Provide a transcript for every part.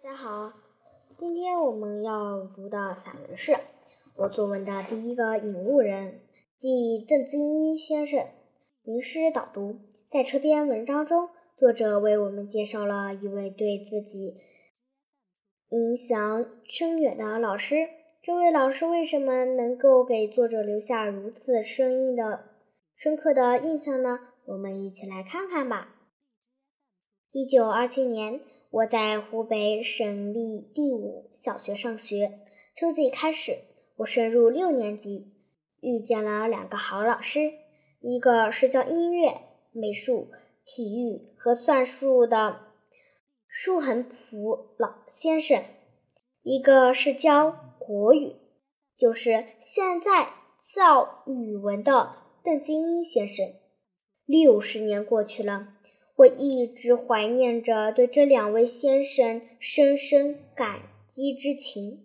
大家好，今天我们要读的散文是我作文的第一个引路人，即邓自一先生。名师导读，在这篇文章中，作者为我们介绍了一位对自己影响深远的老师。这位老师为什么能够给作者留下如此深印的深刻的印象呢？我们一起来看看吧。一九二七年。我在湖北省立第五小学上学，秋季开始，我升入六年级，遇见了两个好老师，一个是教音乐、美术、体育和算术的舒恒普老先生，一个是教国语，就是现在教语文的邓金英先生。六十年过去了。我一直怀念着对这两位先生深深感激之情。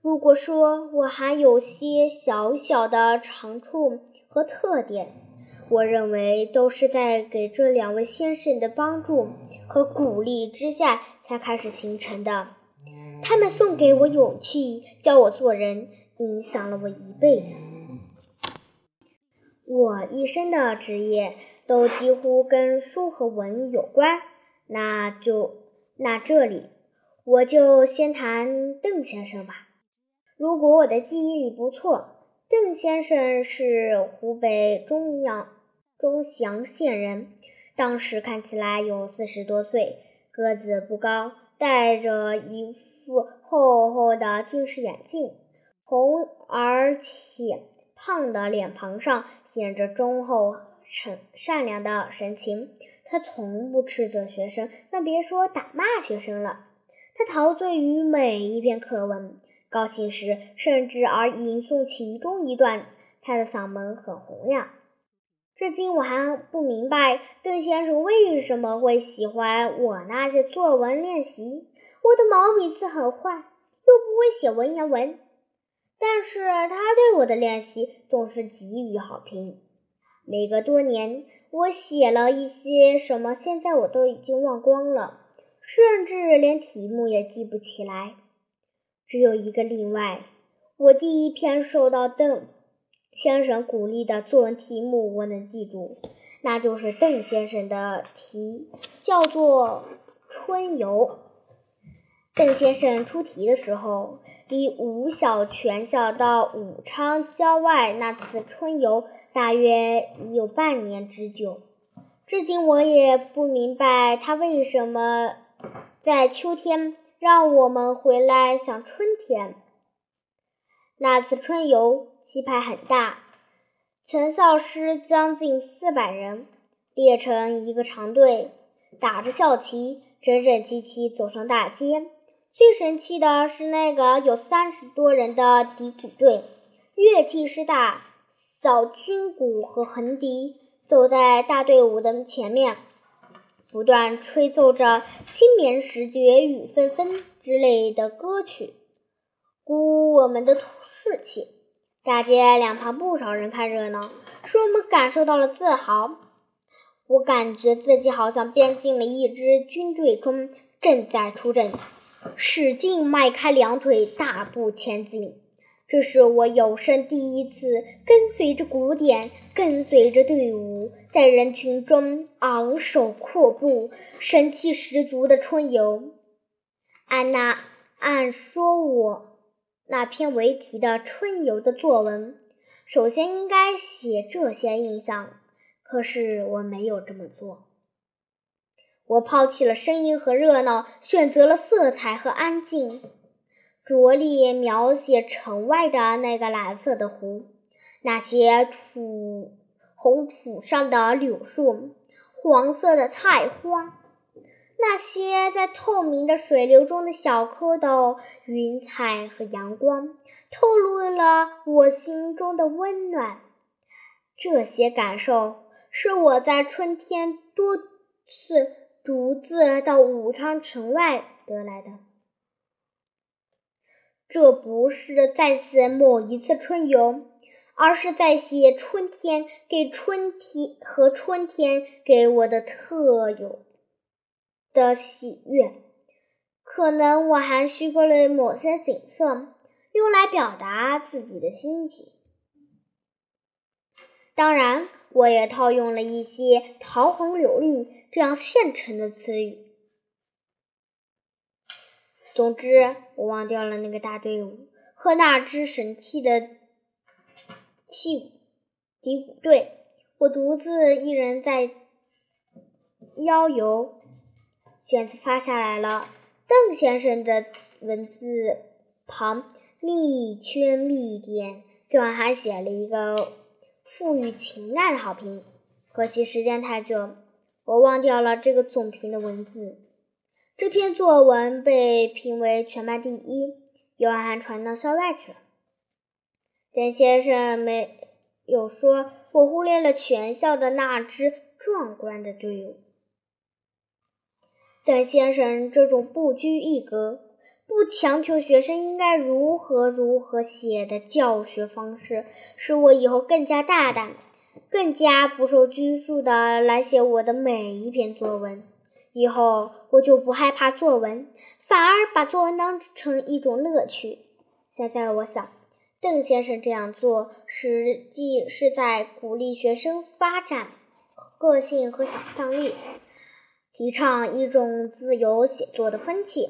如果说我还有些小小的长处和特点，我认为都是在给这两位先生的帮助和鼓励之下才开始形成的。他们送给我勇气，教我做人，影响了我一辈子。我一生的职业。都几乎跟书和文有关，那就那这里我就先谈邓先生吧。如果我的记忆力不错，邓先生是湖北中阳钟祥县人，当时看起来有四十多岁，个子不高，戴着一副厚厚的近视眼镜，红而且胖的脸庞上显着忠厚。善善良的神情，他从不斥责学生，更别说打骂学生了。他陶醉于每一篇课文，高兴时甚至而吟诵其中一段。他的嗓门很洪亮。至今我还不明白邓先生为什么会喜欢我那些作文练习。我的毛笔字很坏，又不会写文言文，但是他对我的练习总是给予好评。每隔多年，我写了一些什么，现在我都已经忘光了，甚至连题目也记不起来。只有一个例外，我第一篇受到邓先生鼓励的作文题目我能记住，那就是邓先生的题，叫做《春游》。邓先生出题的时候，离五小全校到武昌郊外那次春游。大约有半年之久，至今我也不明白他为什么在秋天让我们回来想春天。那次春游气派很大，全校师将近四百人列成一个长队，打着校旗，整整齐齐走上大街。最神气的是那个有三十多人的笛鼓队，乐器师大。小军鼓和横笛走在大队伍的前面，不断吹奏着“青棉时节雨纷纷”之类的歌曲，鼓舞我们的士气。大街两旁不少人看热闹，使我们感受到了自豪。我感觉自己好像编进了一支军队中，正在出阵，使劲迈开两腿，大步前进。这是我有生第一次跟随着鼓点，跟随着队伍，在人群中昂首阔步、神气十足的春游。按那按说，我那篇为题的春游的作文，首先应该写这些印象，可是我没有这么做。我抛弃了声音和热闹，选择了色彩和安静。着力描写城外的那个蓝色的湖，那些土红土上的柳树，黄色的菜花，那些在透明的水流中的小蝌蚪，云彩和阳光，透露了我心中的温暖。这些感受是我在春天多次独自到武昌城外得来的。这不是在写某一次春游，而是在写春天给春天和春天给我的特有的喜悦。可能我还虚构了某些景色，用来表达自己的心情。当然，我也套用了一些桃红柳绿这样现成的词语。总之，我忘掉了那个大队伍和那支神气的气笛鼓队。我独自一人在邀游。卷子发下来了，邓先生的文字旁密圈密点，最后还写了一个富于情感的好评。可惜时间太久，我忘掉了这个总评的文字。这篇作文被评为全班第一，有还传到校外去了。邓先生没有说，我忽略了全校的那支壮观的队伍。邓先生这种不拘一格、不强求学生应该如何如何写的教学方式，使我以后更加大胆、更加不受拘束的来写我的每一篇作文。以后我就不害怕作文，反而把作文当成一种乐趣。现在我想，邓先生这样做，实际是在鼓励学生发展个性和想象力，提倡一种自由写作的风气。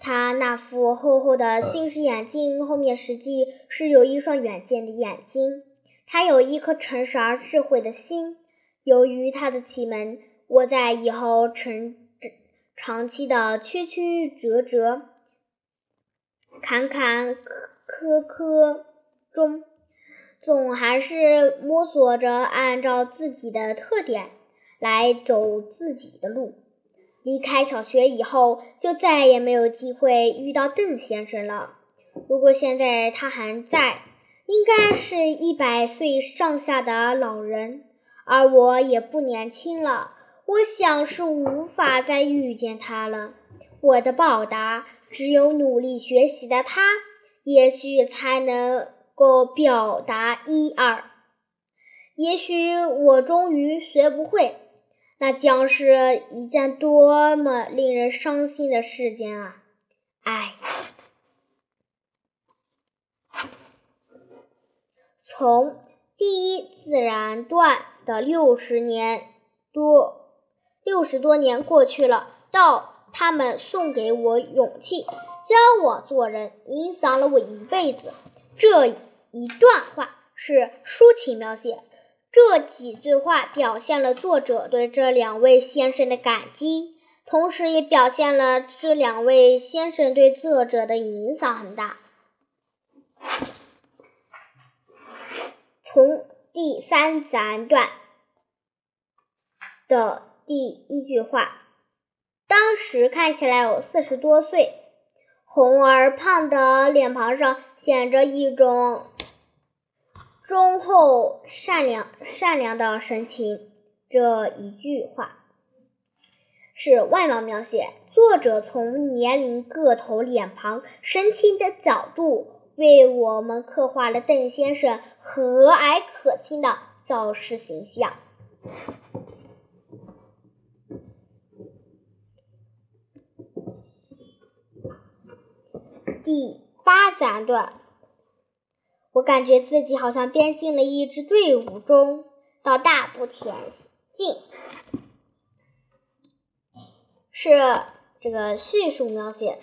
他那副厚厚的近视眼镜后面，实际是有一双远见的眼睛。他有一颗诚实而智慧的心。由于他的启蒙。我在以后成长期的曲曲折折、坎坎坷坷中，总还是摸索着按照自己的特点来走自己的路。离开小学以后，就再也没有机会遇到邓先生了。如果现在他还在，应该是一百岁上下的老人，而我也不年轻了。我想是无法再遇见他了。我的报答只有努力学习的他，也许才能够表达一二。也许我终于学不会，那将是一件多么令人伤心的事件啊！唉，从第一自然段的六十年多。六十多年过去了，到他们送给我勇气，教我做人，影响了我一辈子。这一段话是抒情描写，这几句话表现了作者对这两位先生的感激，同时也表现了这两位先生对作者的影响很大。从第三自然段的。第一句话，当时看起来有四十多岁，红而胖的脸庞上显着一种忠厚、善良、善良的神情。这一句话是外貌描写，作者从年龄、个头、脸庞、神情的角度为我们刻画了邓先生和蔼可亲的教师形象。第八自然段，我感觉自己好像编进了一支队伍中，到大步前进。是这个叙述描写，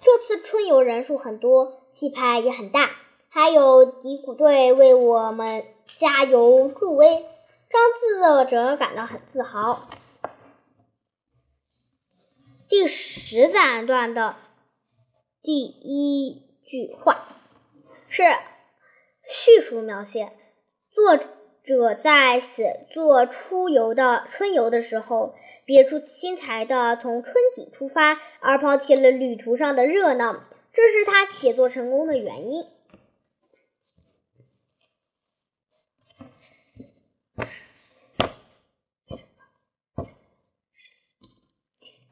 这次春游人数很多，气派也很大，还有笛鼓队为我们加油助威，让作者感到很自豪。第十自然段的。第一句话是叙述描写，作者在写作出游的春游的时候，别出心裁的从春景出发，而抛弃了旅途上的热闹，这是他写作成功的原因。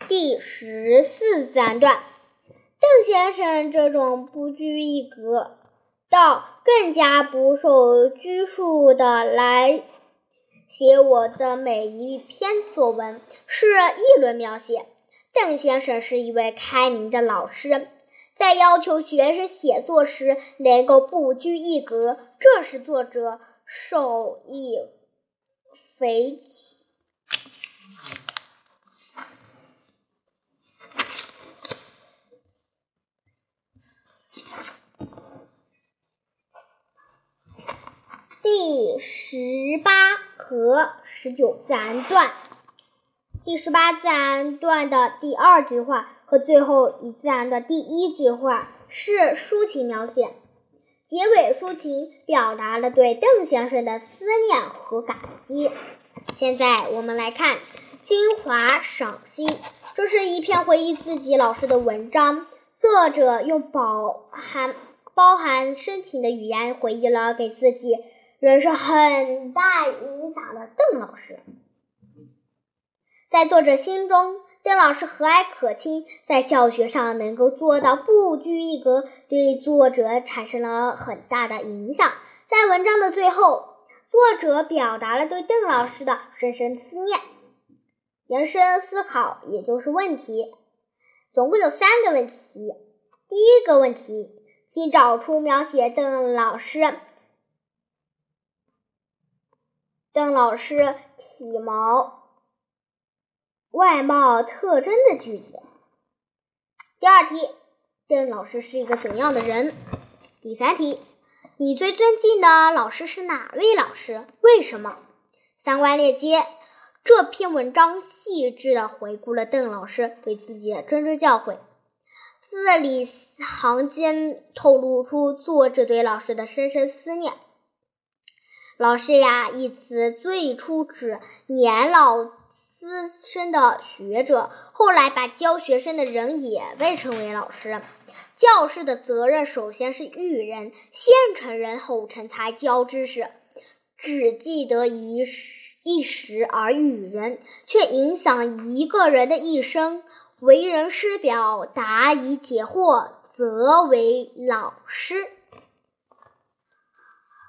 第十四自然段。先生这种不拘一格到更加不受拘束的来写我的每一篇作文，是议论描写。邓先生是一位开明的老师，在要求学生写作时能够不拘一格，这使作者受益匪浅。第十八和十九自然段。第十八自然段的第二句话和最后一自然的第一句话是抒情描写，结尾抒情表达了对邓先生的思念和感激。现在我们来看精华赏析，这是一篇回忆自己老师的文章，作者用饱含包含深情的语言回忆了给自己人是很大影响的邓老师。在作者心中，邓老师和蔼可亲，在教学上能够做到不拘一格，对作者产生了很大的影响。在文章的最后，作者表达了对邓老师的深深思念。延伸思考，也就是问题，总共有三个问题。第一个问题，请找出描写邓老师邓老师体毛。外貌特征的句子。第二题，邓老师是一个怎样的人？第三题，你最尊敬的老师是哪位老师？为什么？相关链接。这篇文章细致的回顾了邓老师对自己的谆谆教诲，字里行间透露出作者对老师的深深思念。老师呀，一词最初指年老。资深的学者，后来把教学生的人也被称为老师。教师的责任首先是育人，先成人后成才，教知识。只记得一时一时而育人，却影响一个人的一生。为人师表，答疑解惑，则为老师。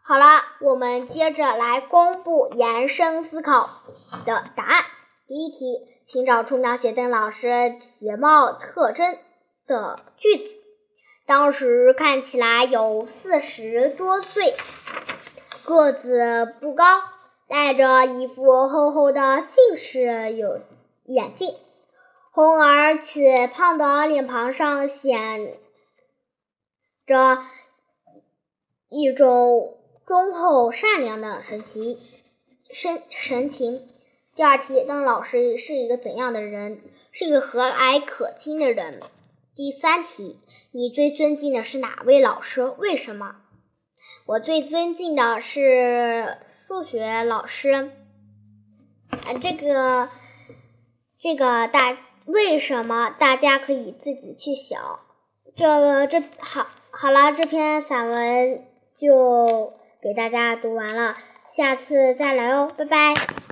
好了，我们接着来公布延伸思考的答案。第一题，请找出描写邓老师体貌特征的句子。当时看起来有四十多岁，个子不高，戴着一副厚厚的近视有眼镜，红而且胖的脸庞上显着一种忠厚善良的神奇神神情。第二题，邓老师是一个怎样的人？是一个和蔼可亲的人。第三题，你最尊敬的是哪位老师？为什么？我最尊敬的是数学老师。啊，这个，这个大为什么？大家可以自己去想。这这好好了，这篇散文就给大家读完了，下次再来哦，拜拜。